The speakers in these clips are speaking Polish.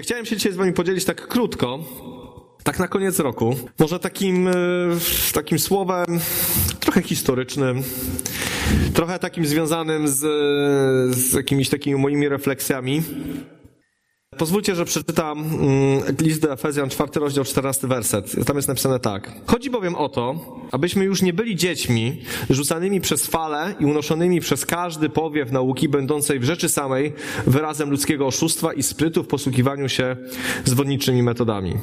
Chciałem się dzisiaj z wami podzielić tak krótko, tak na koniec roku, może takim, e, takim słowem trochę historycznym, trochę takim związanym z, z jakimiś takimi moimi refleksjami. Pozwólcie, że przeczytam mm, list do Efezjan, czwarty rozdział, czternasty werset. Tam jest napisane tak. Chodzi bowiem o to, abyśmy już nie byli dziećmi, rzucanymi przez fale i unoszonymi przez każdy powiew nauki, będącej w rzeczy samej wyrazem ludzkiego oszustwa i sprytu w posługiwaniu się zwodniczymi metodami.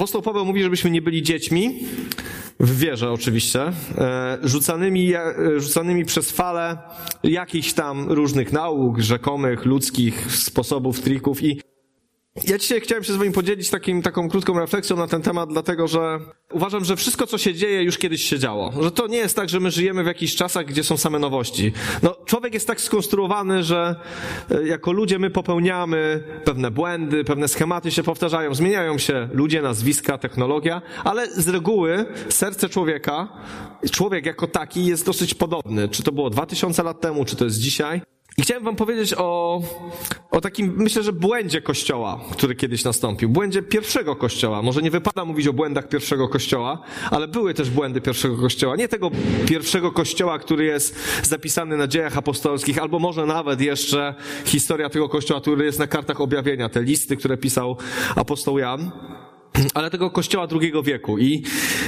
Apostoł Paweł mówi, żebyśmy nie byli dziećmi, w wierze oczywiście, e, rzucanymi, e, rzucanymi przez fale jakichś tam różnych nauk, rzekomych, ludzkich sposobów, trików i ja dzisiaj chciałem się z wami podzielić takim, taką krótką refleksją na ten temat, dlatego że uważam, że wszystko, co się dzieje, już kiedyś się działo. Że to nie jest tak, że my żyjemy w jakichś czasach, gdzie są same nowości. No, człowiek jest tak skonstruowany, że e, jako ludzie my popełniamy pewne błędy, pewne schematy się powtarzają, zmieniają się ludzie, nazwiska, technologia, ale z reguły serce człowieka, człowiek jako taki jest dosyć podobny. Czy to było 2000 lat temu, czy to jest dzisiaj. I chciałem wam powiedzieć o, o takim, myślę, że błędzie Kościoła, który kiedyś nastąpił. Błędzie pierwszego Kościoła. Może nie wypada mówić o błędach pierwszego Kościoła, ale były też błędy pierwszego Kościoła. Nie tego pierwszego Kościoła, który jest zapisany na dziejach apostolskich, albo może nawet jeszcze historia tego Kościoła, który jest na kartach objawienia, te listy, które pisał apostoł Jan ale tego kościoła drugiego wieku. I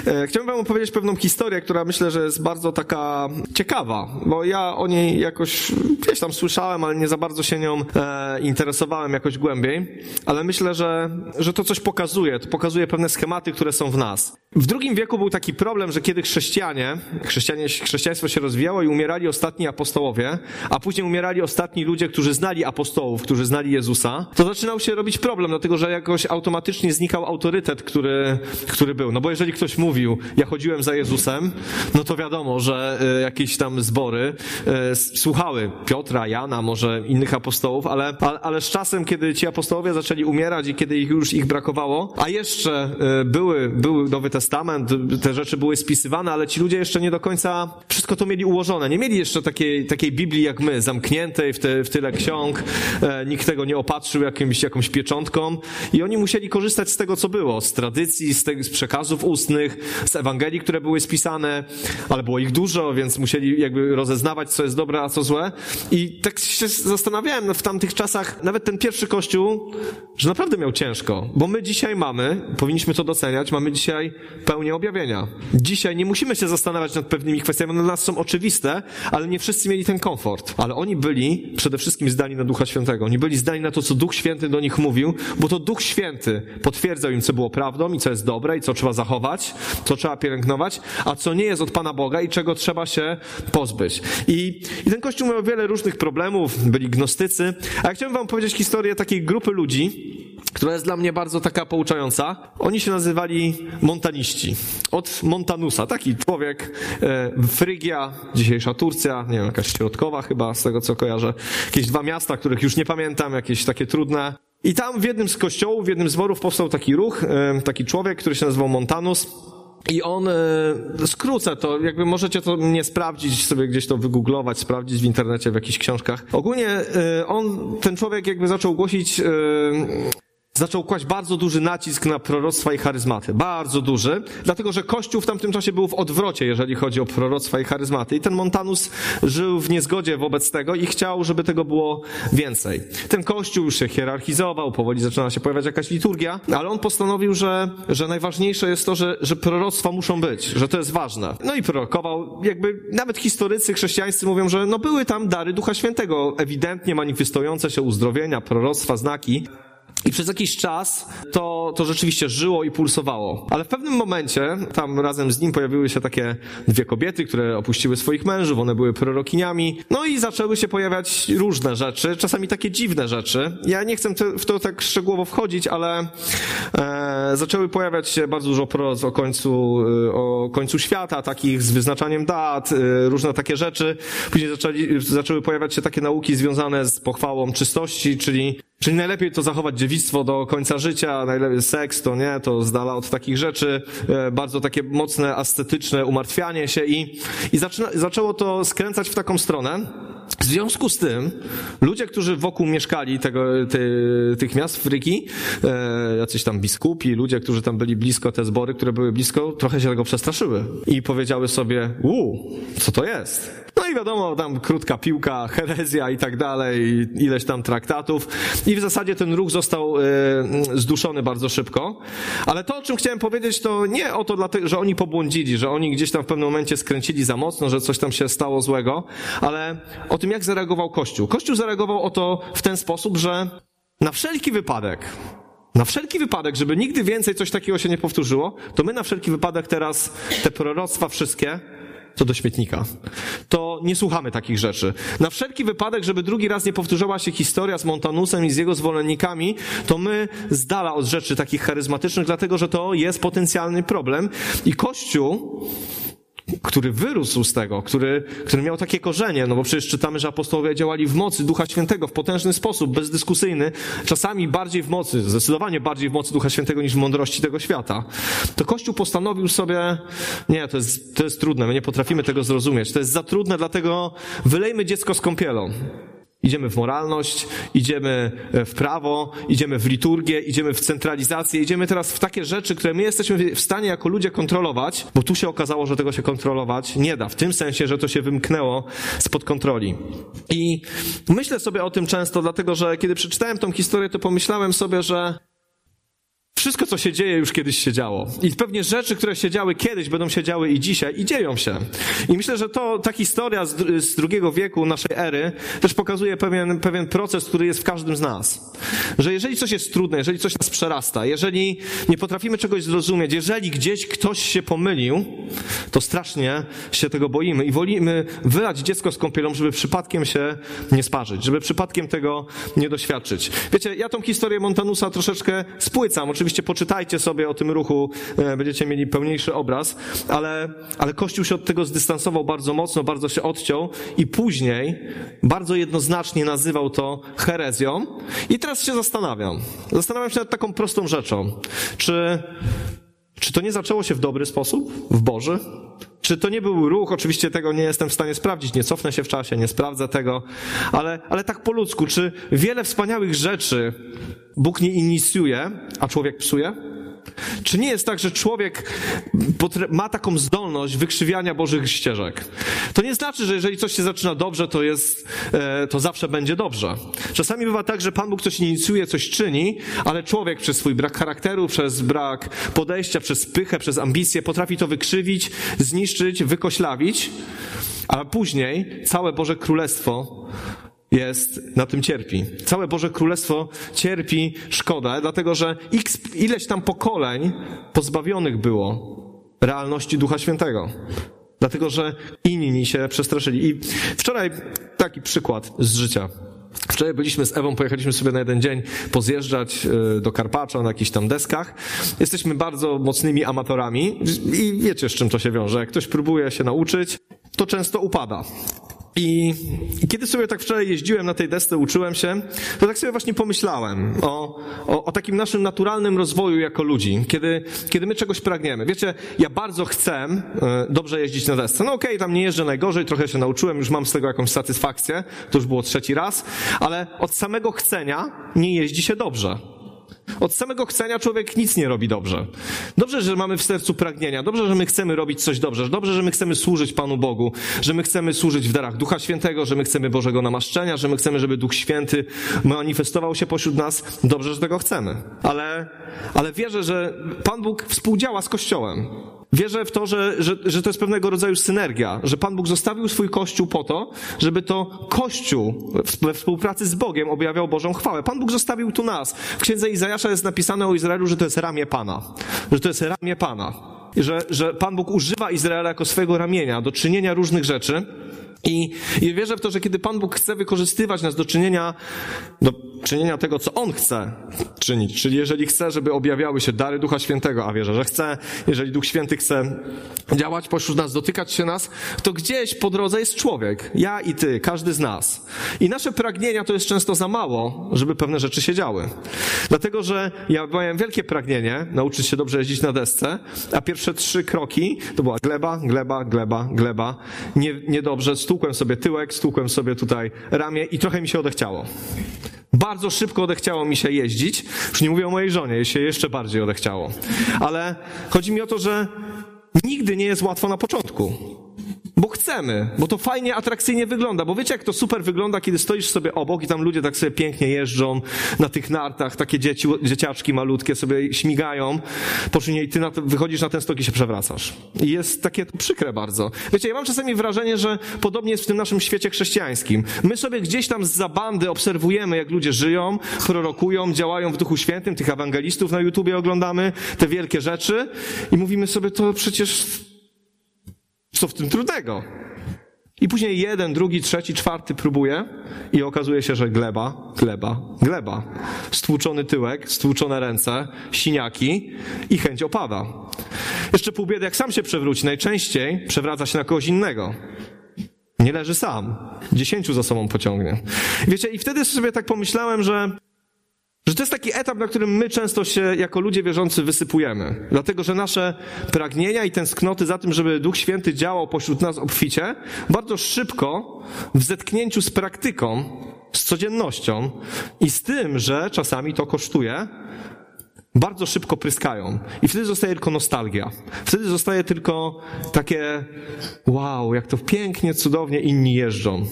e, chciałbym wam opowiedzieć pewną historię, która myślę, że jest bardzo taka ciekawa, bo ja o niej jakoś gdzieś tam słyszałem, ale nie za bardzo się nią e, interesowałem jakoś głębiej, ale myślę, że, że to coś pokazuje, to pokazuje pewne schematy, które są w nas. W drugim wieku był taki problem, że kiedy chrześcijanie, chrześcijanie chrześcijaństwo się rozwijało i umierali ostatni apostołowie, a później umierali ostatni ludzie, którzy znali apostołów, którzy znali Jezusa, to zaczynał się robić problem, dlatego że jakoś automatycznie znikał autorytet, który, który był. No bo jeżeli ktoś mówił, ja chodziłem za Jezusem, no to wiadomo, że y, jakieś tam zbory y, słuchały Piotra, Jana, może innych apostołów, ale, ale z czasem, kiedy ci apostołowie zaczęli umierać i kiedy ich już ich brakowało, a jeszcze y, były, były Nowy Testament, te rzeczy były spisywane, ale ci ludzie jeszcze nie do końca wszystko to mieli ułożone. Nie mieli jeszcze takiej, takiej Biblii jak my, zamkniętej w, te, w tyle ksiąg, e, nikt tego nie opatrzył jakimś, jakąś pieczątką i oni musieli korzystać z tego, co było, z tradycji, z, te, z przekazów ustnych, z Ewangelii, które były spisane, ale było ich dużo, więc musieli jakby rozeznawać, co jest dobre, a co złe. I tak się zastanawiałem w tamtych czasach, nawet ten pierwszy kościół, że naprawdę miał ciężko, bo my dzisiaj mamy, powinniśmy to doceniać, mamy dzisiaj pełnię objawienia. Dzisiaj nie musimy się zastanawiać nad pewnymi kwestiami, one dla nas są oczywiste, ale nie wszyscy mieli ten komfort. Ale oni byli przede wszystkim zdani na Ducha Świętego. Oni byli zdani na to, co Duch Święty do nich mówił, bo to Duch Święty potwierdzał im, co było prawdą i co jest dobre i co trzeba zachować, co trzeba pielęgnować, a co nie jest od Pana Boga i czego trzeba się pozbyć. I, i ten Kościół miał wiele różnych problemów, byli gnostycy, a ja chciałbym wam powiedzieć historię takiej grupy ludzi, która jest dla mnie bardzo taka pouczająca. Oni się nazywali montaniści. Od Montanusa, taki człowiek, e, Frygia, dzisiejsza Turcja, nie wiem, jakaś środkowa chyba, z tego co kojarzę. Jakieś dwa miasta, których już nie pamiętam, jakieś takie trudne. I tam w jednym z kościołów, w jednym z zborów powstał taki ruch, e, taki człowiek, który się nazywał Montanus. I on, e, skrócę to, jakby możecie to nie sprawdzić, sobie gdzieś to wygooglować, sprawdzić w internecie, w jakichś książkach. Ogólnie e, on, ten człowiek jakby zaczął głosić zaczął kłaść bardzo duży nacisk na proroctwa i charyzmaty. Bardzo duży, dlatego że Kościół w tamtym czasie był w odwrocie, jeżeli chodzi o proroctwa i charyzmaty. I ten Montanus żył w niezgodzie wobec tego i chciał, żeby tego było więcej. Ten Kościół już się hierarchizował, powoli zaczynała się pojawiać jakaś liturgia, ale on postanowił, że, że najważniejsze jest to, że, że proroctwa muszą być, że to jest ważne. No i prorokował, jakby nawet historycy chrześcijańscy mówią, że no były tam dary Ducha Świętego, ewidentnie manifestujące się uzdrowienia, proroctwa, znaki. I przez jakiś czas to, to rzeczywiście żyło i pulsowało. Ale w pewnym momencie tam razem z nim pojawiły się takie dwie kobiety, które opuściły swoich mężów, one były prorokiniami. No i zaczęły się pojawiać różne rzeczy, czasami takie dziwne rzeczy. Ja nie chcę w to tak szczegółowo wchodzić, ale e, zaczęły pojawiać się bardzo dużo proroc o końcu, e, o końcu świata, takich z wyznaczaniem dat, e, różne takie rzeczy. Później zaczęli, zaczęły pojawiać się takie nauki związane z pochwałą czystości, czyli Czyli najlepiej to zachować dziewictwo do końca życia, najlepiej seks to nie, to z dala od takich rzeczy, e, bardzo takie mocne, ascetyczne umartwianie się i, i zaczyna, zaczęło to skręcać w taką stronę, w związku z tym ludzie, którzy wokół mieszkali tego, ty, tych miast Fryki, e, jacyś tam biskupi, ludzie, którzy tam byli blisko, te zbory, które były blisko, trochę się tego przestraszyły i powiedziały sobie, uuu, co to jest? No i wiadomo, tam krótka piłka, herezja i tak dalej, ileś tam traktatów w zasadzie ten ruch został e, zduszony bardzo szybko. Ale to, o czym chciałem powiedzieć, to nie o to, dlatego, że oni pobłądzili, że oni gdzieś tam w pewnym momencie skręcili za mocno, że coś tam się stało złego, ale o tym, jak zareagował Kościół. Kościół zareagował o to w ten sposób, że na wszelki wypadek, na wszelki wypadek, żeby nigdy więcej coś takiego się nie powtórzyło, to my na wszelki wypadek teraz te proroctwa wszystkie to do śmietnika. To nie słuchamy takich rzeczy. Na wszelki wypadek, żeby drugi raz nie powtórzyła się historia z Montanusem i z jego zwolennikami, to my z dala od rzeczy takich charyzmatycznych, dlatego że to jest potencjalny problem. I Kościół który wyrósł z tego, który, który miał takie korzenie, no bo przecież czytamy, że apostołowie działali w mocy Ducha Świętego w potężny sposób, bezdyskusyjny, czasami bardziej w mocy, zdecydowanie bardziej w mocy Ducha Świętego niż w mądrości tego świata. To Kościół postanowił sobie, nie, to jest, to jest trudne, my nie potrafimy tego zrozumieć, to jest za trudne, dlatego wylejmy dziecko z kąpielą. Idziemy w moralność, idziemy e, w prawo, idziemy w liturgię, idziemy w centralizację, idziemy teraz w takie rzeczy, które my jesteśmy w stanie jako ludzie kontrolować, bo tu się okazało, że tego się kontrolować nie da. W tym sensie, że to się wymknęło spod kontroli. I myślę sobie o tym często, dlatego że kiedy przeczytałem tą historię, to pomyślałem sobie, że wszystko, co się dzieje, już kiedyś się działo. I pewnie rzeczy, które się działy kiedyś, będą się działy i dzisiaj i dzieją się. I myślę, że to ta historia z, z drugiego wieku naszej ery też pokazuje pewien, pewien proces, który jest w każdym z nas. Że jeżeli coś jest trudne, jeżeli coś nas przerasta, jeżeli nie potrafimy czegoś zrozumieć, jeżeli gdzieś ktoś się pomylił, to strasznie się tego boimy i wolimy wylać dziecko z kąpielą, żeby przypadkiem się nie sparzyć, żeby przypadkiem tego nie doświadczyć. Wiecie, ja tą historię Montanusa troszeczkę spłycam. Oczywiście Oczywiście poczytajcie sobie o tym ruchu, e, będziecie mieli pełniejszy obraz, ale, ale Kościół się od tego zdystansował bardzo mocno, bardzo się odciął i później bardzo jednoznacznie nazywał to herezją. I teraz się zastanawiam. Zastanawiam się nad taką prostą rzeczą. Czy, czy to nie zaczęło się w dobry sposób? W Boży? Czy to nie był ruch? Oczywiście tego nie jestem w stanie sprawdzić, nie cofnę się w czasie, nie sprawdzę tego, ale, ale tak po ludzku, czy wiele wspaniałych rzeczy Bóg nie inicjuje, a człowiek psuje? Czy nie jest tak, że człowiek ma taką zdolność wykrzywiania Bożych ścieżek? To nie znaczy, że jeżeli coś się zaczyna dobrze, to jest, e, to zawsze będzie dobrze. Czasami bywa tak, że Pan Bóg coś inicjuje, coś czyni, ale człowiek przez swój brak charakteru, przez brak podejścia, przez pychę, przez ambicję potrafi to wykrzywić, zniszczyć, wykoślawić, a później całe Boże Królestwo jest, na tym cierpi. Całe Boże Królestwo cierpi szkodę, dlatego że x, ileś tam pokoleń pozbawionych było realności Ducha Świętego. Dlatego, że inni się przestraszyli. I wczoraj taki przykład z życia. Wczoraj byliśmy z Ewą, pojechaliśmy sobie na jeden dzień pozjeżdżać e, do Karpacza na jakichś tam deskach. Jesteśmy bardzo mocnymi amatorami i wiecie, z czym to się wiąże. Jak ktoś próbuje się nauczyć, to często upada. I, I, kiedy sobie tak wczoraj jeździłem na tej desce, uczyłem się, to tak sobie właśnie pomyślałem o, o, o, takim naszym naturalnym rozwoju jako ludzi, kiedy, kiedy my czegoś pragniemy. Wiecie, ja bardzo chcę e, dobrze jeździć na desce. No okej, okay, tam nie jeżdżę najgorzej, trochę się nauczyłem, już mam z tego jakąś satysfakcję, to już było trzeci raz, ale od samego chcenia nie jeździ się dobrze. Od samego chcenia człowiek nic nie robi dobrze. Dobrze, że mamy w sercu pragnienia, dobrze, że my chcemy robić coś dobrze, dobrze, że my chcemy służyć Panu Bogu, że my chcemy służyć w darach Ducha Świętego, że my chcemy Bożego namaszczenia, że my chcemy, żeby Duch Święty manifestował się pośród nas. Dobrze, że tego chcemy. Ale, ale wierzę, że Pan Bóg współdziała z Kościołem. Wierzę w to, że, że, że to jest pewnego rodzaju synergia, że Pan Bóg zostawił swój Kościół po to, żeby to Kościół we współpracy z Bogiem objawiał Bożą chwałę. Pan Bóg zostawił tu nas. W księdze Izajasza jest napisane o Izraelu, że to jest ramię Pana. Że to jest ramię Pana. Że, że Pan Bóg używa Izraela jako swojego ramienia do czynienia różnych rzeczy. I, I wierzę w to, że kiedy Pan Bóg chce wykorzystywać nas do czynienia, do czynienia tego, co On chce czynić, czyli jeżeli chce, żeby objawiały się dary Ducha Świętego, a wierzę, że chce, jeżeli Duch Święty chce działać pośród nas, dotykać się nas, to gdzieś po drodze jest człowiek. Ja i ty, każdy z nas. I nasze pragnienia to jest często za mało, żeby pewne rzeczy się działy. Dlatego, że ja miałem wielkie pragnienie nauczyć się dobrze jeździć na desce, a pierwsze trzy kroki to była gleba, gleba, gleba, gleba, nie, niedobrze, stłukłem sobie tyłek, stłukłem sobie tutaj ramię i trochę mi się odechciało. Bardzo szybko odechciało mi się jeździć. Już nie mówię o mojej żonie, jej się jeszcze bardziej odechciało. Ale chodzi mi o to, że nigdy nie jest łatwo na początku. Bo chcemy, bo to fajnie, atrakcyjnie wygląda. Bo wiecie, jak to super wygląda, kiedy stoisz sobie obok i tam ludzie tak sobie pięknie jeżdżą na tych nartach, takie dzieci, dzieciaczki malutkie sobie śmigają, po czym ty na to, wychodzisz na ten stok i się przewracasz. I jest takie przykre bardzo. Wiecie, ja mam czasami wrażenie, że podobnie jest w tym naszym świecie chrześcijańskim. My sobie gdzieś tam z bandy obserwujemy, jak ludzie żyją, prorokują, działają w Duchu Świętym, tych ewangelistów na YouTubie oglądamy, te wielkie rzeczy i mówimy sobie, to przecież co w tym trudnego? I później jeden, drugi, trzeci, czwarty próbuje i okazuje się, że gleba, gleba, gleba. Stłuczony tyłek, stłuczone ręce, siniaki i chęć opada. Jeszcze pół biedy, jak sam się przewróci, najczęściej przewraca się na kogoś innego. Nie leży sam. Dziesięciu za sobą pociągnie. Wiecie, i wtedy sobie tak pomyślałem, że że to jest taki etap, na którym my często się jako ludzie wierzący wysypujemy. Dlatego, że nasze pragnienia i tęsknoty za tym, żeby Duch Święty działał pośród nas obficie, bardzo szybko w zetknięciu z praktyką, z codziennością i z tym, że czasami to kosztuje, bardzo szybko pryskają. I wtedy zostaje tylko nostalgia. Wtedy zostaje tylko takie wow, jak to pięknie, cudownie inni jeżdżą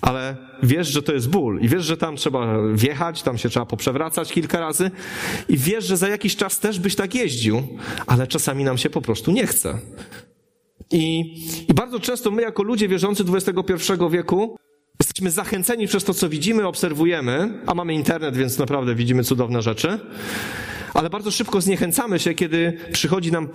ale wiesz, że to jest ból i wiesz, że tam trzeba wjechać, tam się trzeba poprzewracać kilka razy i wiesz, że za jakiś czas też byś tak jeździł, ale czasami nam się po prostu nie chce. I, i bardzo często my jako ludzie wierzący XXI wieku jesteśmy zachęceni przez to, co widzimy, obserwujemy, a mamy internet, więc naprawdę widzimy cudowne rzeczy ale bardzo szybko zniechęcamy się, kiedy przychodzi nam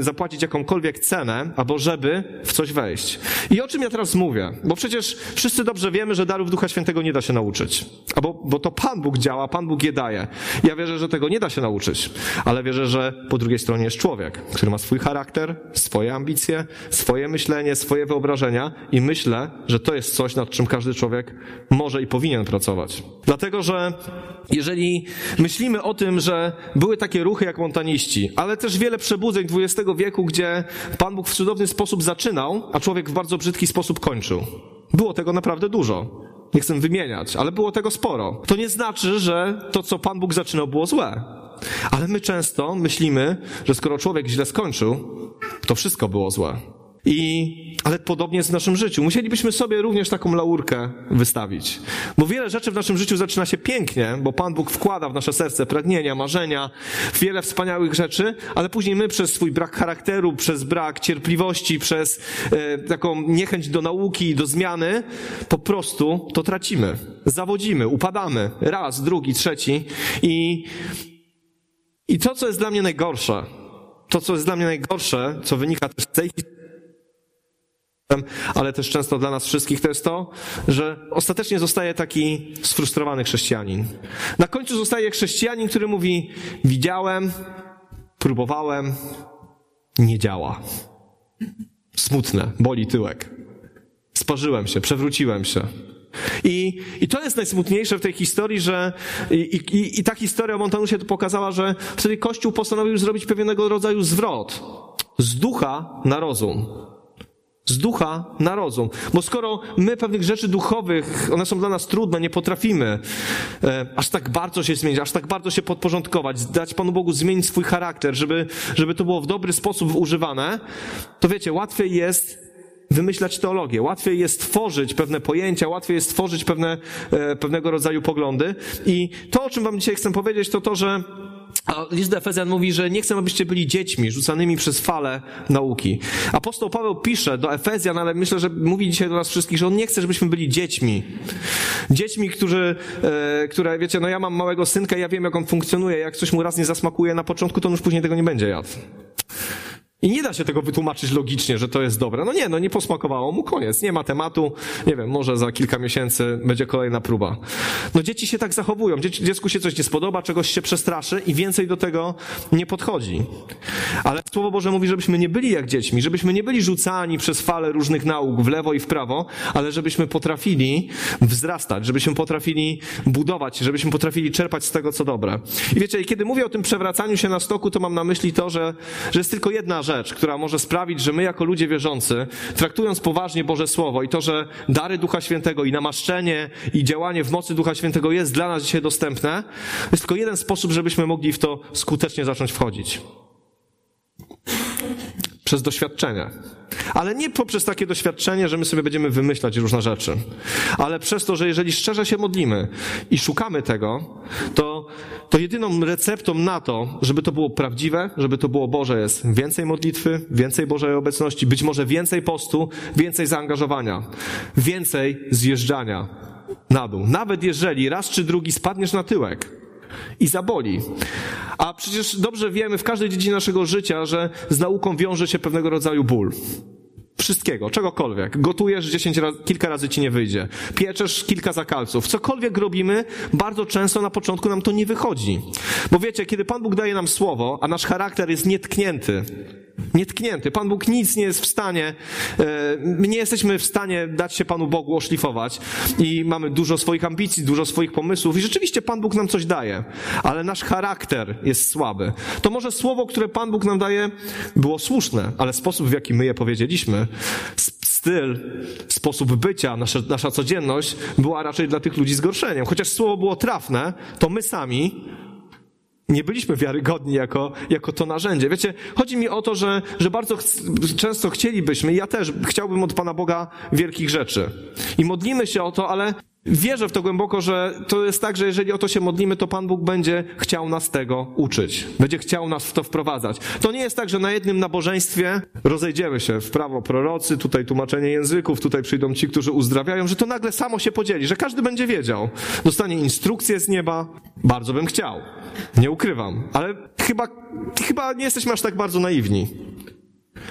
zapłacić jakąkolwiek cenę, albo żeby w coś wejść. I o czym ja teraz mówię? Bo przecież wszyscy dobrze wiemy, że darów Ducha Świętego nie da się nauczyć. Albo, bo to Pan Bóg działa, Pan Bóg je daje. Ja wierzę, że tego nie da się nauczyć, ale wierzę, że po drugiej stronie jest człowiek, który ma swój charakter, swoje ambicje, swoje myślenie, swoje wyobrażenia i myślę, że to jest coś, nad czym każdy człowiek może i powinien pracować. Dlatego, że jeżeli myślimy o tym, że były takie ruchy jak montaniści, ale też wiele przebudzeń XX wieku, gdzie Pan Bóg w cudowny sposób zaczynał, a człowiek w bardzo brzydki sposób kończył. Było tego naprawdę dużo. Nie chcę wymieniać, ale było tego sporo. To nie znaczy, że to, co Pan Bóg zaczynał, było złe. Ale my często myślimy, że skoro człowiek źle skończył, to wszystko było złe. I, ale podobnie jest w naszym życiu. Musielibyśmy sobie również taką laurkę wystawić. Bo wiele rzeczy w naszym życiu zaczyna się pięknie, bo Pan Bóg wkłada w nasze serce pragnienia, marzenia, wiele wspaniałych rzeczy, ale później my przez swój brak charakteru, przez brak cierpliwości, przez e, taką niechęć do nauki, do zmiany, po prostu to tracimy. Zawodzimy, upadamy. Raz, drugi, trzeci. I, i to, co jest dla mnie najgorsze, to, co jest dla mnie najgorsze, co wynika też z tej ale też często dla nas wszystkich to jest to, że ostatecznie zostaje taki sfrustrowany chrześcijanin. Na końcu zostaje chrześcijanin, który mówi: Widziałem, próbowałem, nie działa. Smutne, boli tyłek. Sparzyłem się, przewróciłem się. I, I to jest najsmutniejsze w tej historii, że i, i, i ta historia o Montanusie to pokazała, że wtedy Kościół postanowił zrobić pewnego rodzaju zwrot z ducha na rozum z ducha na rozum. Bo skoro my pewnych rzeczy duchowych, one są dla nas trudne, nie potrafimy e, aż tak bardzo się zmienić, aż tak bardzo się podporządkować, dać Panu Bogu zmienić swój charakter, żeby, żeby to było w dobry sposób używane, to wiecie, łatwiej jest wymyślać teologię, łatwiej jest tworzyć pewne pojęcia, łatwiej jest tworzyć pewne, e, pewnego rodzaju poglądy. I to, o czym Wam dzisiaj chcę powiedzieć, to to, że a list do Efezjan mówi, że nie chcę, abyście byli dziećmi rzucanymi przez fale nauki. Apostoł Paweł pisze do Efezjan, ale myślę, że mówi dzisiaj do nas wszystkich, że on nie chce, żebyśmy byli dziećmi. Dziećmi, którzy, e, które, wiecie, no ja mam małego synka, ja wiem, jak on funkcjonuje. Jak coś mu raz nie zasmakuje na początku, to on już później tego nie będzie jadł. I nie da się tego wytłumaczyć logicznie, że to jest dobre. No nie, no nie posmakowało mu, koniec. Nie ma tematu, nie wiem, może za kilka miesięcy będzie kolejna próba. No dzieci się tak zachowują. Dzieci, dziecku się coś nie spodoba, czegoś się przestraszy i więcej do tego nie podchodzi. Ale Słowo Boże mówi, żebyśmy nie byli jak dziećmi, żebyśmy nie byli rzucani przez fale różnych nauk w lewo i w prawo, ale żebyśmy potrafili wzrastać, żebyśmy potrafili budować, żebyśmy potrafili czerpać z tego, co dobre. I wiecie, kiedy mówię o tym przewracaniu się na stoku, to mam na myśli to, że, że jest tylko jedna rzecz, która może sprawić, że my jako ludzie wierzący, traktując poważnie Boże Słowo i to, że dary Ducha Świętego i namaszczenie i działanie w mocy Ducha Świętego jest dla nas dzisiaj dostępne, jest tylko jeden sposób, żebyśmy mogli w to skutecznie zacząć wchodzić. Przez doświadczenie. Ale nie poprzez takie doświadczenie, że my sobie będziemy wymyślać różne rzeczy, ale przez to, że jeżeli szczerze się modlimy i szukamy tego, to, to jedyną receptą na to, żeby to było prawdziwe, żeby to było Boże, jest więcej modlitwy, więcej Bożej obecności, być może więcej postu, więcej zaangażowania, więcej zjeżdżania na dół. Nawet jeżeli raz czy drugi spadniesz na tyłek, i zaboli. A przecież dobrze wiemy w każdej dziedzinie naszego życia, że z nauką wiąże się pewnego rodzaju ból. Wszystkiego, czegokolwiek. Gotujesz dziesięć razy, kilka razy ci nie wyjdzie. Pieczesz kilka zakalców. Cokolwiek robimy, bardzo często na początku nam to nie wychodzi. Bo wiecie, kiedy Pan Bóg daje nam słowo, a nasz charakter jest nietknięty, nietknięty. Pan Bóg nic nie jest w stanie, e, my nie jesteśmy w stanie dać się Panu Bogu oszlifować i mamy dużo swoich ambicji, dużo swoich pomysłów i rzeczywiście Pan Bóg nam coś daje, ale nasz charakter jest słaby. To może słowo, które Pan Bóg nam daje, było słuszne, ale sposób, w jaki my je powiedzieliśmy, styl, sposób bycia, nasza, nasza codzienność była raczej dla tych ludzi zgorszeniem. Chociaż słowo było trafne, to my sami nie byliśmy wiarygodni jako, jako to narzędzie. Wiecie, chodzi mi o to, że, że bardzo ch często chcielibyśmy, ja też chciałbym od Pana Boga wielkich rzeczy. I modlimy się o to, ale Wierzę w to głęboko, że to jest tak, że jeżeli o to się modlimy, to Pan Bóg będzie chciał nas tego uczyć. Będzie chciał nas w to wprowadzać. To nie jest tak, że na jednym nabożeństwie rozejdziemy się w prawo prorocy, tutaj tłumaczenie języków, tutaj przyjdą ci, którzy uzdrawiają, że to nagle samo się podzieli, że każdy będzie wiedział. Dostanie instrukcję z nieba. Bardzo bym chciał. Nie ukrywam. Ale chyba, chyba nie jesteśmy aż tak bardzo naiwni.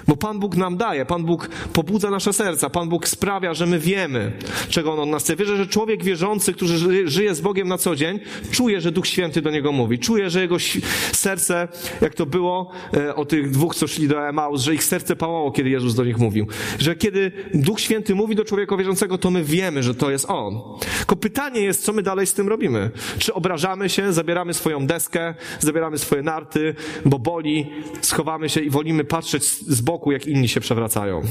Bo Pan Bóg nam daje, Pan Bóg pobudza nasze serca, Pan Bóg sprawia, że my wiemy, czego On od nas chce. Wierzę, że człowiek wierzący, który żyje z Bogiem na co dzień, czuje, że Duch Święty do niego mówi. Czuje, że jego serce, jak to było e, o tych dwóch, co szli do Emaus, że ich serce pałało, kiedy Jezus do nich mówił. Że kiedy Duch Święty mówi do człowieka wierzącego, to my wiemy, że to jest On. Tylko pytanie jest, co my dalej z tym robimy? Czy obrażamy się, zabieramy swoją deskę, zabieramy swoje narty, bo boli, schowamy się i wolimy patrzeć z boku, jak inni się przewracają.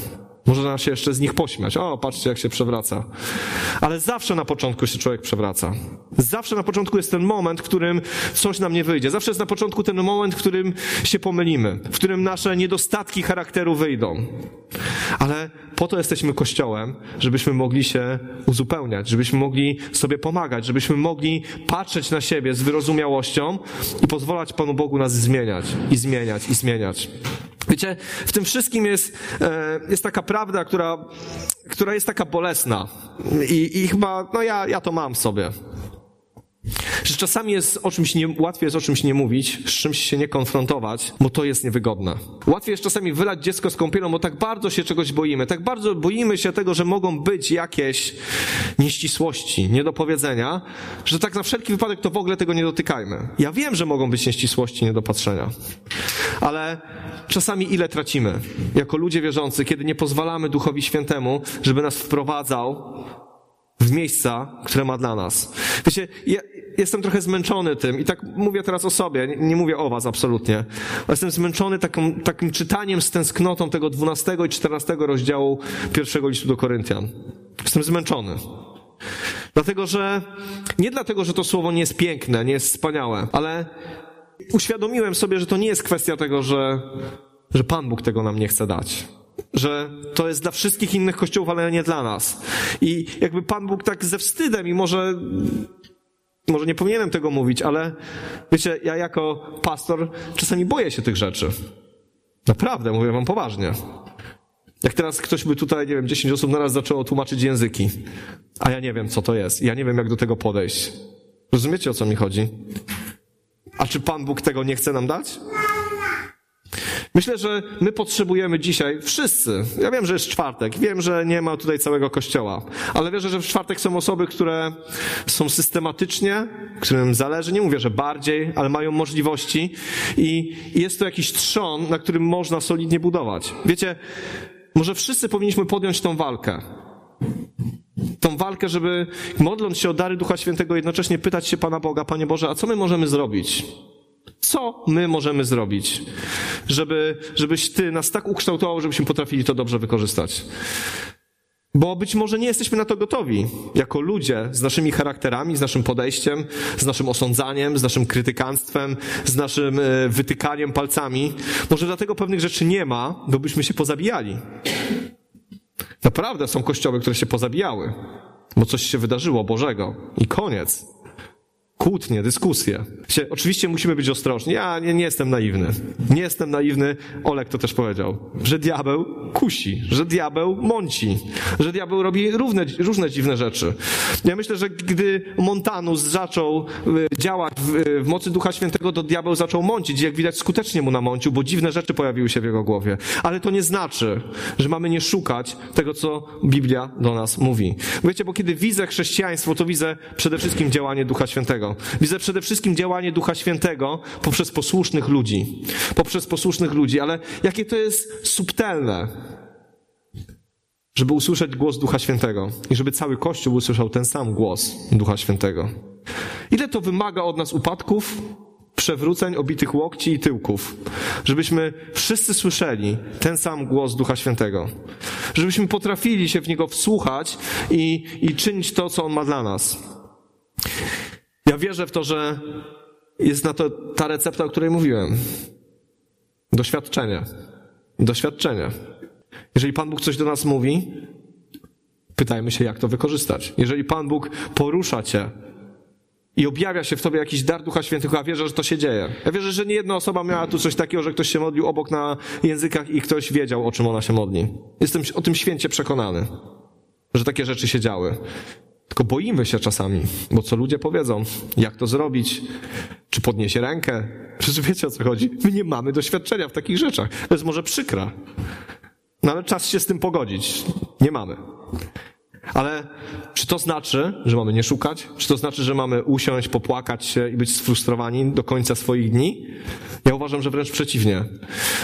Można się jeszcze z nich pośmiać. O, patrzcie, jak się przewraca. Ale zawsze na początku się człowiek przewraca. Zawsze na początku jest ten moment, w którym coś nam nie wyjdzie. Zawsze jest na początku ten moment, w którym się pomylimy, w którym nasze niedostatki charakteru wyjdą. Ale po to jesteśmy Kościołem, żebyśmy mogli się uzupełniać, żebyśmy mogli sobie pomagać, żebyśmy mogli patrzeć na siebie z wyrozumiałością i pozwalać Panu Bogu nas zmieniać i zmieniać i zmieniać. Wiecie, w tym wszystkim jest, e, jest taka prawda, która, która jest taka bolesna. I, i chyba, no ja, ja to mam w sobie. Że czasami jest o czymś nie, łatwiej jest o czymś nie mówić, z czymś się nie konfrontować, bo to jest niewygodne. Łatwiej jest czasami wylać dziecko z kąpielą, bo tak bardzo się czegoś boimy, tak bardzo boimy się tego, że mogą być jakieś nieścisłości, niedopowiedzenia, że tak na wszelki wypadek to w ogóle tego nie dotykajmy. Ja wiem, że mogą być nieścisłości, niedopatrzenia, ale czasami ile tracimy jako ludzie wierzący, kiedy nie pozwalamy Duchowi Świętemu, żeby nas wprowadzał w miejsca, które ma dla nas. Wiecie, ja jestem trochę zmęczony tym i tak mówię teraz o sobie, nie, nie mówię o was absolutnie. Jestem zmęczony takim czytaniem z tęsknotą tego 12 i 14 rozdziału pierwszego listu do Koryntian. Jestem zmęczony. Dlatego, że nie dlatego, że to słowo nie jest piękne, nie jest wspaniałe, ale uświadomiłem sobie, że to nie jest kwestia tego, że, że Pan Bóg tego nam nie chce dać. Że to jest dla wszystkich innych kościołów, ale nie dla nas. I jakby Pan Bóg tak ze wstydem i może może nie powinienem tego mówić, ale wiecie, ja jako pastor czasami boję się tych rzeczy. Naprawdę, mówię wam poważnie. Jak teraz ktoś by tutaj, nie wiem, 10 osób naraz zaczęło tłumaczyć języki, a ja nie wiem, co to jest. Ja nie wiem, jak do tego podejść. Rozumiecie, o co mi chodzi? A czy Pan Bóg tego nie chce nam dać? Myślę, że my potrzebujemy dzisiaj, wszyscy, ja wiem, że jest czwartek, wiem, że nie ma tutaj całego kościoła, ale wierzę, że w czwartek są osoby, które są systematycznie, którym zależy, nie mówię, że bardziej, ale mają możliwości i jest to jakiś trzon, na którym można solidnie budować. Wiecie, może wszyscy powinniśmy podjąć tą walkę. Tą walkę, żeby modląc się o dary Ducha Świętego jednocześnie pytać się Pana Boga, Panie Boże, a co my możemy zrobić? Co my możemy zrobić, żeby, żebyś Ty nas tak ukształtował, żebyśmy potrafili to dobrze wykorzystać? Bo być może nie jesteśmy na to gotowi, jako ludzie, z naszymi charakterami, z naszym podejściem, z naszym osądzaniem, z naszym krytykanstwem, z naszym e, wytykaniem palcami. Może dlatego pewnych rzeczy nie ma, bo byśmy się pozabijali. Naprawdę są kościoły, które się pozabijały, bo coś się wydarzyło Bożego. I koniec kłótnie, dyskusje. Oczywiście musimy być ostrożni. Ja nie, nie, jestem naiwny. Nie jestem naiwny. Olek to też powiedział, że diabeł kusi, że diabeł mąci, że diabeł robi równe, różne dziwne rzeczy. Ja myślę, że gdy Montanus zaczął y, działać w, w mocy Ducha Świętego, to diabeł zaczął mącić. Jak widać, skutecznie mu namącił, bo dziwne rzeczy pojawiły się w jego głowie. Ale to nie znaczy, że mamy nie szukać tego, co Biblia do nas mówi. Wiecie, bo kiedy widzę chrześcijaństwo, to widzę przede wszystkim działanie Ducha Świętego. Widzę przede wszystkim działanie Ducha Świętego poprzez posłusznych ludzi. Poprzez posłusznych ludzi, ale jakie to jest subtelne, żeby usłyszeć głos Ducha Świętego i żeby cały Kościół usłyszał ten sam głos Ducha Świętego. Ile to wymaga od nas upadków, przewróceń, obitych łokci i tyłków, żebyśmy wszyscy słyszeli ten sam głos Ducha Świętego, żebyśmy potrafili się w Niego wsłuchać i, i czynić to, co On ma dla nas. Ja wierzę w to, że jest na to ta recepta, o której mówiłem. Doświadczenie. Doświadczenie. Jeżeli Pan Bóg coś do nas mówi, pytajmy się, jak to wykorzystać. Jeżeli Pan Bóg porusza Cię i objawia się w Tobie jakiś dar Ducha Świętego, a wierzę, że to się dzieje. Ja wierzę, że nie jedna osoba miała tu coś takiego, że ktoś się modlił obok na językach i ktoś wiedział, o czym ona się modli. Jestem o tym święcie przekonany, że takie rzeczy się działy. Tylko boimy się czasami, bo co ludzie powiedzą, jak to zrobić, czy podniesie rękę. Przecież wiecie o co chodzi. My nie mamy doświadczenia w takich rzeczach. To jest może przykra. No ale czas się z tym pogodzić. Nie mamy. Ale czy to znaczy, że mamy nie szukać? Czy to znaczy, że mamy usiąść, popłakać się i być sfrustrowani do końca swoich dni? Ja uważam, że wręcz przeciwnie.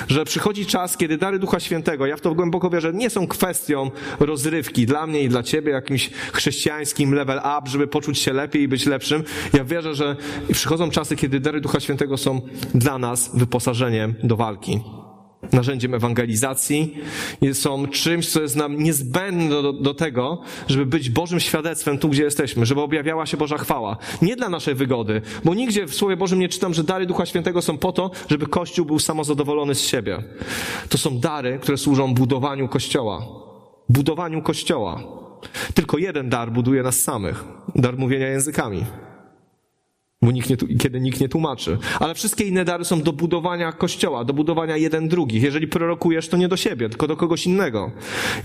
Że przychodzi czas, kiedy dary Ducha Świętego, ja w to głęboko wierzę, nie są kwestią rozrywki dla mnie i dla ciebie, jakimś chrześcijańskim level up, żeby poczuć się lepiej i być lepszym. Ja wierzę, że przychodzą czasy, kiedy dary Ducha Świętego są dla nas wyposażeniem do walki narzędziem ewangelizacji, są czymś, co jest nam niezbędne do, do, tego, żeby być Bożym świadectwem tu, gdzie jesteśmy, żeby objawiała się Boża chwała. Nie dla naszej wygody, bo nigdzie w Słowie Bożym nie czytam, że dary Ducha Świętego są po to, żeby Kościół był samozadowolony z siebie. To są dary, które służą budowaniu Kościoła. Budowaniu Kościoła. Tylko jeden dar buduje nas samych. Dar mówienia językami bo nikt nie, kiedy nikt nie tłumaczy. Ale wszystkie inne dary są do budowania kościoła, do budowania jeden drugich. Jeżeli prorokujesz, to nie do siebie, tylko do kogoś innego.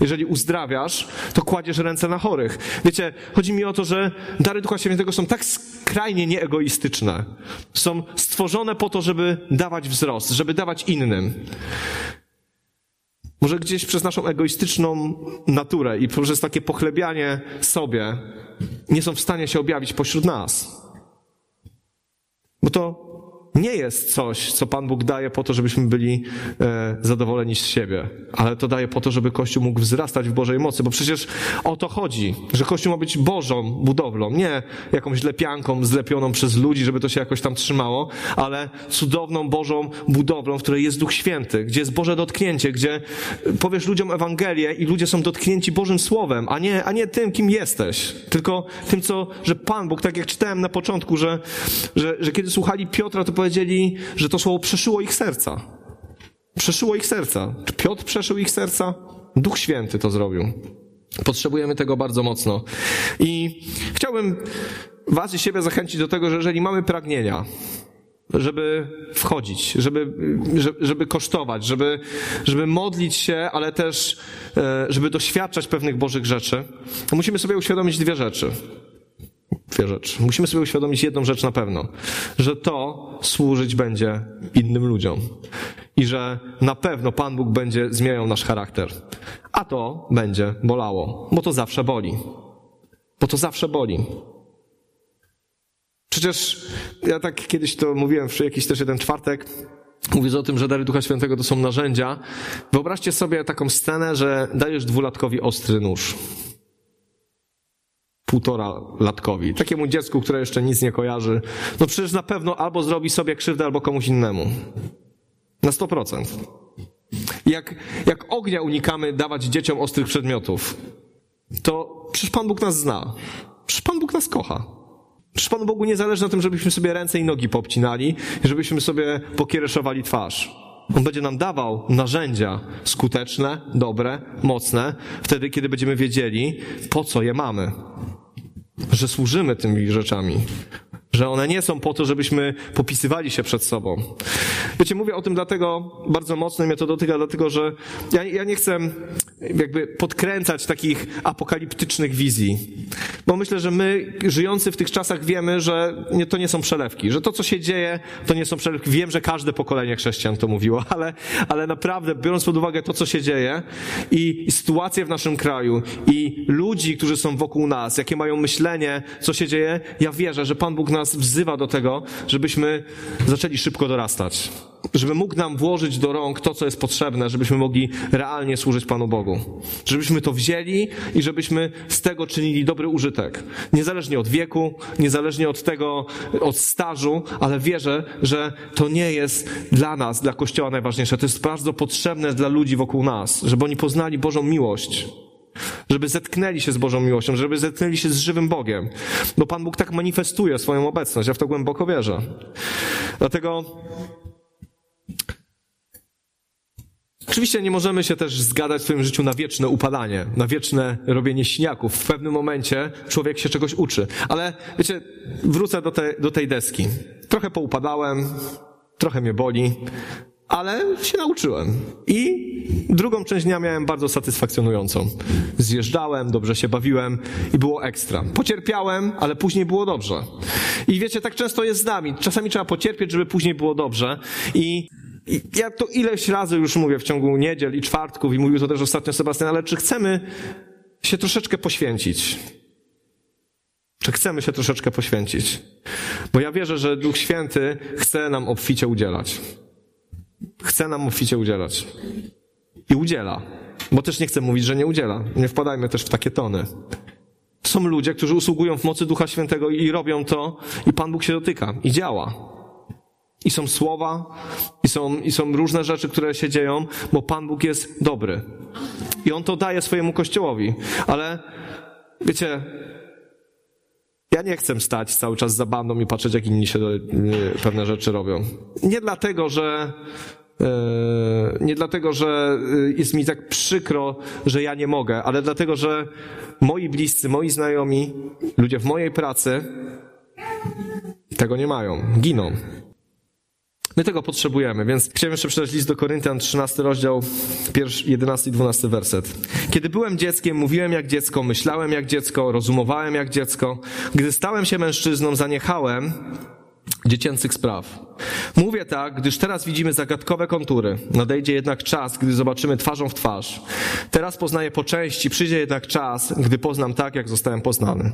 Jeżeli uzdrawiasz, to kładziesz ręce na chorych. Wiecie, chodzi mi o to, że dary Ducha Świętego są tak skrajnie nieegoistyczne. Są stworzone po to, żeby dawać wzrost, żeby dawać innym. Może gdzieś przez naszą egoistyczną naturę i przez takie pochlebianie sobie nie są w stanie się objawić pośród nas. Bo to nie jest coś, co Pan Bóg daje po to, żebyśmy byli e, zadowoleni z siebie, ale to daje po to, żeby Kościół mógł wzrastać w Bożej mocy, bo przecież o to chodzi, że Kościół ma być Bożą budowlą, nie jakąś lepianką zlepioną przez ludzi, żeby to się jakoś tam trzymało, ale cudowną Bożą budowlą, w której jest Duch Święty, gdzie jest Boże dotknięcie, gdzie powiesz ludziom Ewangelię i ludzie są dotknięci Bożym Słowem, a nie, a nie tym, kim jesteś, tylko tym, co, że Pan Bóg, tak jak czytałem na początku, że, że, że kiedy słuchali Piotra, to powiedzieli, że to słowo przeszyło ich serca. Przeszyło ich serca. Czy Piotr przeszył ich serca? Duch Święty to zrobił. Potrzebujemy tego bardzo mocno. I chciałbym Was i siebie zachęcić do tego, że jeżeli mamy pragnienia, żeby wchodzić, żeby, żeby kosztować, żeby, żeby modlić się, ale też, e, żeby doświadczać pewnych Bożych rzeczy, musimy sobie uświadomić dwie rzeczy dwie rzeczy. Musimy sobie uświadomić jedną rzecz na pewno, że to służyć będzie innym ludziom i że na pewno Pan Bóg będzie zmieniał nasz charakter. A to będzie bolało, bo to zawsze boli. Bo to zawsze boli. Przecież ja tak kiedyś to mówiłem w jakiś też jeden czwartek, mówiąc o tym, że dary Ducha Świętego to są narzędzia. Wyobraźcie sobie taką scenę, że dajesz dwulatkowi ostry nóż. Półtora latkowi, takiemu dziecku, które jeszcze nic nie kojarzy, no przecież na pewno albo zrobi sobie krzywdę, albo komuś innemu. Na 100%. Jak, jak ognia unikamy dawać dzieciom ostrych przedmiotów, to przecież Pan Bóg nas zna. Przecież Pan Bóg nas kocha. Przecież Panu Bogu nie zależy na tym, żebyśmy sobie ręce i nogi popcinali, żebyśmy sobie pokiereszowali twarz. On będzie nam dawał narzędzia skuteczne, dobre, mocne, wtedy, kiedy będziemy wiedzieli, po co je mamy. Że służymy tymi rzeczami. Że one nie są po to, żebyśmy popisywali się przed sobą. Wiecie, mówię o tym dlatego bardzo mocno, mnie to dotyka, dlatego że ja, ja nie chcę jakby podkręcać takich apokaliptycznych wizji. Bo myślę, że my, żyjący w tych czasach, wiemy, że nie, to nie są przelewki, że to, co się dzieje, to nie są przelewki. Wiem, że każde pokolenie chrześcijan to mówiło, ale, ale naprawdę, biorąc pod uwagę to, co się dzieje i, i sytuację w naszym kraju i ludzi, którzy są wokół nas, jakie mają myślenie, co się dzieje, ja wierzę, że Pan Bóg nas wzywa do tego, żebyśmy zaczęli szybko dorastać żeby mógł nam włożyć do rąk to, co jest potrzebne, żebyśmy mogli realnie służyć Panu Bogu. Żebyśmy to wzięli i żebyśmy z tego czynili dobry użytek. Niezależnie od wieku, niezależnie od tego, od stażu, ale wierzę, że to nie jest dla nas, dla Kościoła najważniejsze. To jest bardzo potrzebne dla ludzi wokół nas, żeby oni poznali Bożą miłość żeby zetknęli się z Bożą miłością, żeby zetknęli się z żywym Bogiem. Bo Pan Bóg tak manifestuje swoją obecność, ja w to głęboko wierzę. Dlatego Oczywiście nie możemy się też zgadać w swoim życiu na wieczne upadanie, na wieczne robienie śniaków. W pewnym momencie człowiek się czegoś uczy. Ale wiecie, wrócę do, te, do tej deski. Trochę poupadałem, trochę mnie boli, ale się nauczyłem. I drugą część dnia miałem bardzo satysfakcjonującą. Zjeżdżałem, dobrze się bawiłem i było ekstra. Pocierpiałem, ale później było dobrze. I wiecie, tak często jest z nami. Czasami trzeba pocierpieć, żeby później było dobrze. I ja to ileś razy już mówię w ciągu niedziel i czwartków i mówił to też ostatnio Sebastian, ale czy chcemy się troszeczkę poświęcić? Czy chcemy się troszeczkę poświęcić? Bo ja wierzę, że Duch Święty chce nam obficie udzielać. Chce nam obficie udzielać. I udziela. Bo też nie chcę mówić, że nie udziela. Nie wpadajmy też w takie tony. Są ludzie, którzy usługują w mocy Ducha Świętego i robią to, i Pan Bóg się dotyka i działa. I są słowa, i są, i są różne rzeczy, które się dzieją, bo Pan Bóg jest dobry. I On to daje swojemu kościołowi. Ale wiecie, ja nie chcę stać cały czas za bandą i patrzeć, jak inni się e, pewne rzeczy robią. Nie dlatego, że nie dlatego, że e, jest mi tak przykro, że ja nie mogę, ale dlatego, że moi bliscy, moi znajomi, ludzie w mojej pracy tego nie mają, giną. My tego potrzebujemy, więc chciałem jeszcze przeczytać list do Koryntian, 13 rozdział, 11 i 12 werset. Kiedy byłem dzieckiem, mówiłem jak dziecko, myślałem jak dziecko, rozumowałem jak dziecko. Gdy stałem się mężczyzną, zaniechałem dziecięcych spraw. Mówię tak, gdyż teraz widzimy zagadkowe kontury. Nadejdzie jednak czas, gdy zobaczymy twarzą w twarz. Teraz poznaję po części, przyjdzie jednak czas, gdy poznam tak, jak zostałem poznany.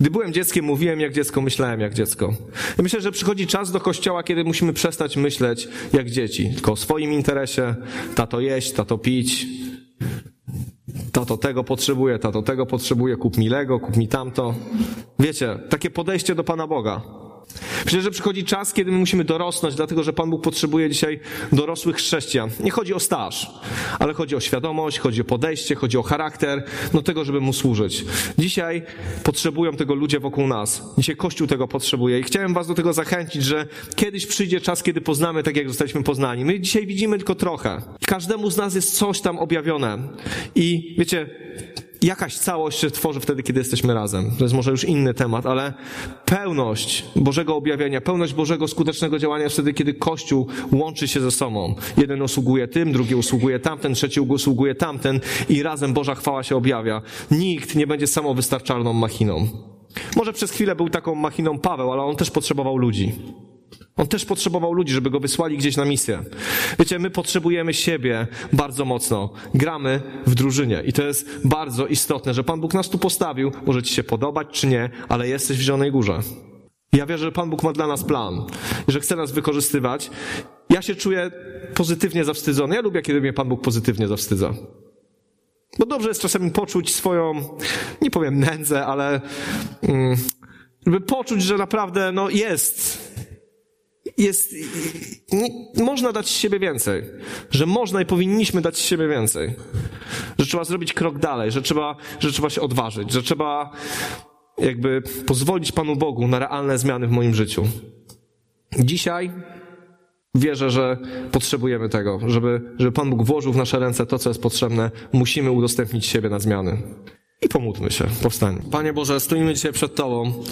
Gdy byłem dzieckiem, mówiłem jak dziecko, myślałem jak dziecko. Ja myślę, że przychodzi czas do kościoła, kiedy musimy przestać myśleć jak dzieci, tylko o swoim interesie, tato jeść, tato pić, tato tego potrzebuje, tato tego potrzebuje, kup mi Lego, kup mi tamto. Wiecie, takie podejście do Pana Boga. Myślę, że przychodzi czas, kiedy my musimy dorosnąć, dlatego że Pan Bóg potrzebuje dzisiaj dorosłych chrześcijan. Nie chodzi o staż, ale chodzi o świadomość, chodzi o podejście, chodzi o charakter, no tego, żeby Mu służyć. Dzisiaj potrzebują tego ludzie wokół nas. Dzisiaj Kościół tego potrzebuje i chciałem Was do tego zachęcić, że kiedyś przyjdzie czas, kiedy poznamy tak, jak zostaliśmy poznani. My dzisiaj widzimy tylko trochę. Każdemu z nas jest coś tam objawione. I wiecie, jakaś całość się tworzy wtedy, kiedy jesteśmy razem. To jest może już inny temat, ale pełność Bożego objawienia, pełność Bożego skutecznego działania wtedy, kiedy Kościół łączy się ze sobą. Jeden usługuje tym, drugi usługuje tamten, trzeci usługuje tamten i razem Boża chwała się objawia. Nikt nie będzie samowystarczalną machiną. Może przez chwilę był taką machiną Paweł, ale on też potrzebował ludzi. On też potrzebował ludzi, żeby go wysłali gdzieś na misję. Wiecie, my potrzebujemy siebie bardzo mocno. Gramy w drużynie i to jest bardzo istotne, że Pan Bóg nas tu postawił. Może ci się podobać czy nie, ale jesteś w Zielonej Górze. Ja wierzę, że Pan Bóg ma dla nas plan że chce nas wykorzystywać. Ja się czuję pozytywnie zawstydzony. Ja lubię, kiedy mnie Pan Bóg pozytywnie zawstydza. Bo dobrze jest czasami poczuć swoją, nie powiem nędzę, ale mm, żeby poczuć, że naprawdę no jest, jest, nie, można dać z siebie więcej. Że można i powinniśmy dać z siebie więcej. Że trzeba zrobić krok dalej, że trzeba, że trzeba się odważyć, że trzeba jakby pozwolić Panu Bogu na realne zmiany w moim życiu. Dzisiaj wierzę, że potrzebujemy tego, żeby, żeby Pan Bóg włożył w nasze ręce to, co jest potrzebne. Musimy udostępnić siebie na zmiany. I pomódlmy się, powstań. Panie Boże, stoimy dzisiaj przed Tobą.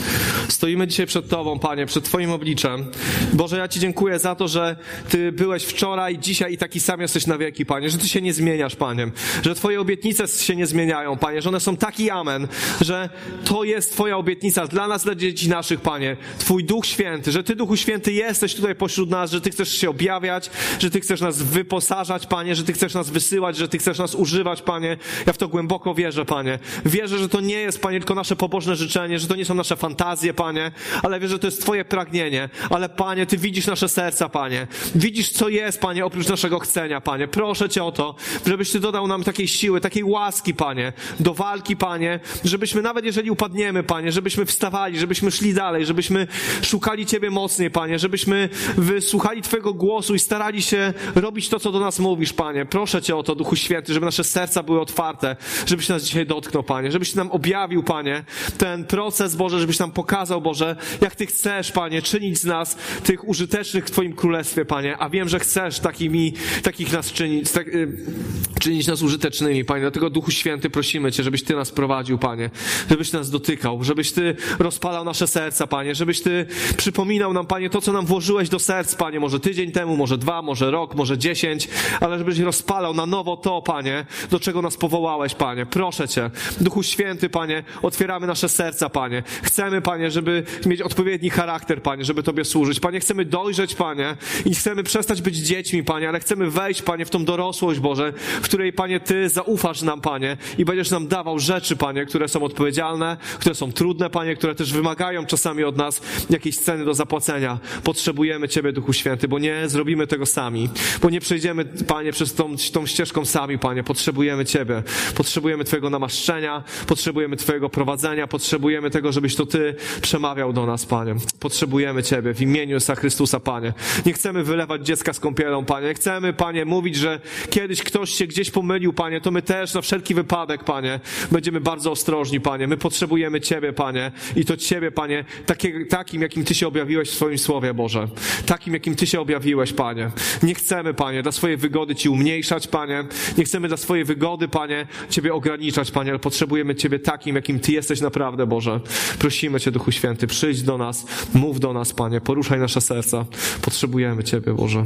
Stoimy dzisiaj przed Tobą, Panie, przed Twoim obliczem. Boże, ja Ci dziękuję za to, że Ty byłeś wczoraj, dzisiaj i taki sam jesteś na wieki, Panie, że Ty się nie zmieniasz, Panie, że Twoje obietnice się nie zmieniają, Panie, że one są taki amen, że to jest Twoja obietnica dla nas, dla dzieci naszych, Panie. Twój Duch Święty, że Ty, Duchu Święty, jesteś tutaj pośród nas, że Ty chcesz się objawiać, że Ty chcesz nas wyposażać, Panie, że Ty chcesz nas wysyłać, że Ty chcesz nas używać, Panie. Ja w to głęboko wierzę, Panie. Wierzę, że to nie jest, Panie, tylko nasze pobożne życzenie, że to nie są nasze fantazje, Panie, ale wierzę, że to jest Twoje pragnienie. Ale, Panie, Ty widzisz nasze serca, Panie. Widzisz, co jest, Panie, oprócz naszego chcenia, Panie. Proszę Cię o to, żebyś Ty dodał nam takiej siły, takiej łaski, Panie, do walki, Panie, żebyśmy nawet jeżeli upadniemy, Panie, żebyśmy wstawali, żebyśmy szli dalej, żebyśmy szukali Ciebie mocniej, Panie, żebyśmy wysłuchali Twojego głosu i starali się robić to, co do nas mówisz, Panie. Proszę Cię o to, Duchu Święty, żeby nasze serca były otwarte, żebyś nas dzisiaj dotknął, Panie, żebyś nam objawił, Panie, ten proces, Boże, żebyś nam pokazał, Boże, jak Ty chcesz, Panie, czynić z nas tych użytecznych w Twoim Królestwie, Panie, a wiem, że chcesz takimi, takich nas czynić, tak, y, czynić nas użytecznymi, Panie. Dlatego, Duchu Święty, prosimy Cię, żebyś Ty nas prowadził, Panie, żebyś nas dotykał, żebyś Ty rozpalał nasze serca, Panie, żebyś Ty przypominał nam, Panie, to, co nam włożyłeś do serc, Panie, może tydzień temu, może dwa, może rok, może dziesięć, ale żebyś rozpalał na nowo to, Panie, do czego nas powołałeś, Panie. Proszę Cię, Duchu Święty, Panie, otwieramy nasze serca, Panie. Chcemy, Panie, żeby mieć odpowiedni charakter, Panie, żeby Tobie służyć. Panie, chcemy dojrzeć, Panie, i chcemy przestać być dziećmi, Panie, ale chcemy wejść, Panie, w tą dorosłość, Boże, w której, Panie, Ty zaufasz nam, Panie, i będziesz nam dawał rzeczy, Panie, które są odpowiedzialne, które są trudne, Panie, które też wymagają czasami od nas jakiejś ceny do zapłacenia. Potrzebujemy Ciebie, Duchu Święty, bo nie zrobimy tego sami, bo nie przejdziemy, Panie, przez tą, tą ścieżką sami, Panie. Potrzebujemy Ciebie. Potrzebujemy Twojego namaszczenia, potrzebujemy Twojego prowadzenia, potrzebujemy tego, żebyś to Ty przemawiał do nas, Panie. Potrzebujemy Ciebie w imieniu Jezusa Chrystusa, Panie. Nie chcemy wylewać dziecka z kąpielą, Panie. Nie chcemy, Panie, mówić, że kiedyś ktoś się gdzieś pomylił, Panie. To my też na wszelki wypadek, Panie, będziemy bardzo ostrożni, Panie. My potrzebujemy Ciebie, Panie. I to Ciebie, Panie, takie, takim, jakim Ty się objawiłeś w swoim Słowie, Boże. Takim, jakim Ty się objawiłeś, Panie. Nie chcemy, Panie, dla swojej wygody Ci umniejszać, Panie. Nie chcemy dla swojej wygody, Panie, Ciebie ograniczać, Panie, ale potrzebujemy Ciebie takim, jakim Ty jesteś naprawdę, Boże. Prosimy Cię, Duchu Święty, przyjdź do nas, mów do nas, Panie, poruszaj nasze serca. Potrzebujemy Ciebie, Boże.